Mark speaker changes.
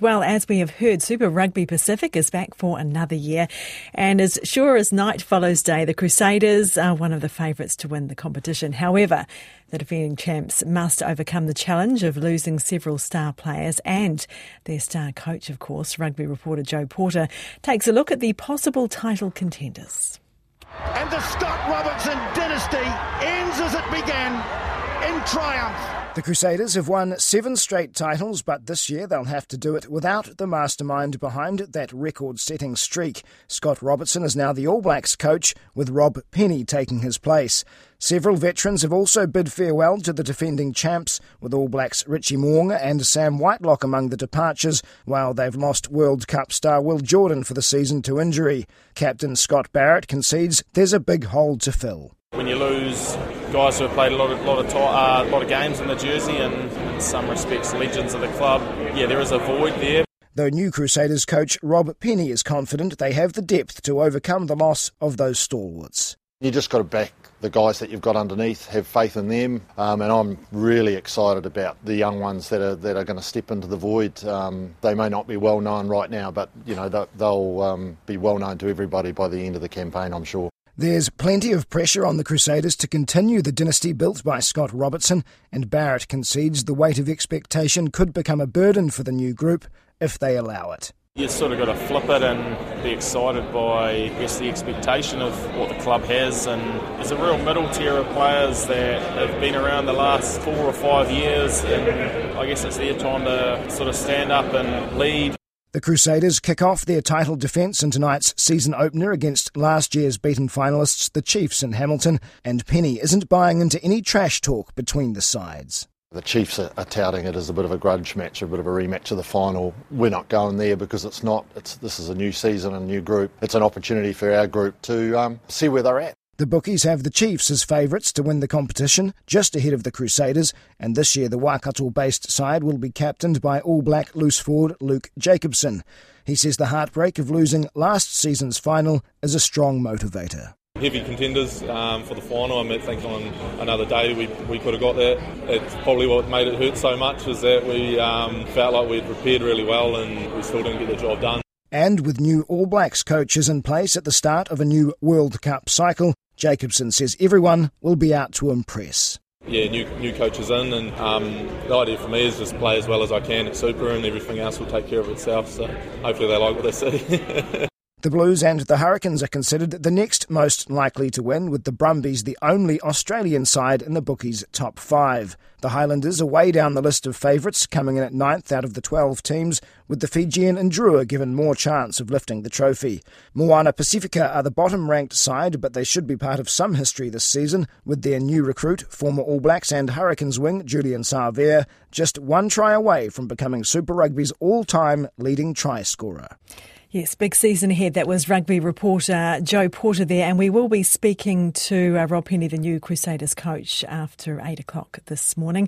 Speaker 1: Well, as we have heard, Super Rugby Pacific is back for another year. And as sure as night follows day, the Crusaders are one of the favourites to win the competition. However, the defending champs must overcome the challenge of losing several star players and their star coach, of course. Rugby reporter Joe Porter takes a look at the possible title contenders.
Speaker 2: And the Scott Robertson dynasty ends as it began in triumph.
Speaker 3: The Crusaders have won seven straight titles, but this year they'll have to do it without the mastermind behind that record setting streak. Scott Robertson is now the All Blacks coach, with Rob Penney taking his place. Several veterans have also bid farewell to the defending champs, with All Blacks Richie Mo'unga and Sam Whitelock among the departures, while they've lost World Cup star Will Jordan for the season to injury. Captain Scott Barrett concedes there's a big hole to fill.
Speaker 4: When you lose guys who have played a lot of lot of, uh, lot of games in the jersey and in some respects legends of the club, yeah, there is a void there.
Speaker 3: Though new Crusaders coach Rob Penney is confident they have the depth to overcome the loss of those stalwarts.
Speaker 5: You just got to back the guys that you've got underneath, have faith in them, um, and I'm really excited about the young ones that are that are going to step into the void. Um, they may not be well known right now, but you know they'll um, be well known to everybody by the end of the campaign, I'm sure.
Speaker 3: There's plenty of pressure on the Crusaders to continue the dynasty built by Scott Robertson, and Barrett concedes the weight of expectation could become a burden for the new group if they allow it.
Speaker 4: You've sort of got to flip it and be excited by, I guess, the expectation of what the club has. And there's a real middle tier of players that have been around the last four or five years, and I guess it's their time to sort of stand up and lead.
Speaker 3: The Crusaders kick off their title defence in tonight's season opener against last year's beaten finalists, the Chiefs in Hamilton, and Penney isn't buying into any trash talk between the sides.
Speaker 5: The Chiefs are, touting it as a bit of a grudge match, a bit of a rematch of the final. We're not going there because it's not. It's, this is a new season, a new group. It's an opportunity for our group to um, see where they're at.
Speaker 3: The bookies have the Chiefs as favourites to win the competition, just ahead of the Crusaders, and this year the Waikato based side will be captained by All Black loose forward Luke Jacobson. He says the heartbreak of losing last season's final is a strong motivator
Speaker 6: heavy contenders um, for the final. I think on another day we, we could have got there. It's probably what made it hurt so much was that we um, felt like we'd prepared really well and we still didn't get the job done.
Speaker 3: And with new All Blacks coaches in place at the start of a new World Cup cycle, Jacobson says everyone will be out to impress.
Speaker 6: Yeah, new new coaches in, and um, the idea for me is just play as well as I can at Super, and everything else will take care of itself. So hopefully they like what they see.
Speaker 3: The Blues and the Hurricanes are considered the next most likely to win, with the Brumbies the only Australian side in the bookies' top five. The Highlanders are way down the list of favourites, coming in at ninth out of the 12 teams, with the Fijian and Drua given more chance of lifting the trophy. Moana Pacifica are the bottom ranked side, but they should be part of some history this season, with their new recruit, former All Blacks and Hurricanes wing Julian Savea, just one try away from becoming Super Rugby's all time leading try scorer.
Speaker 1: Yes, big season ahead. That was rugby reporter Joe Porter there, and we will be speaking to uh, Rob Penney, the new Crusaders coach, after eight o'clock this morning.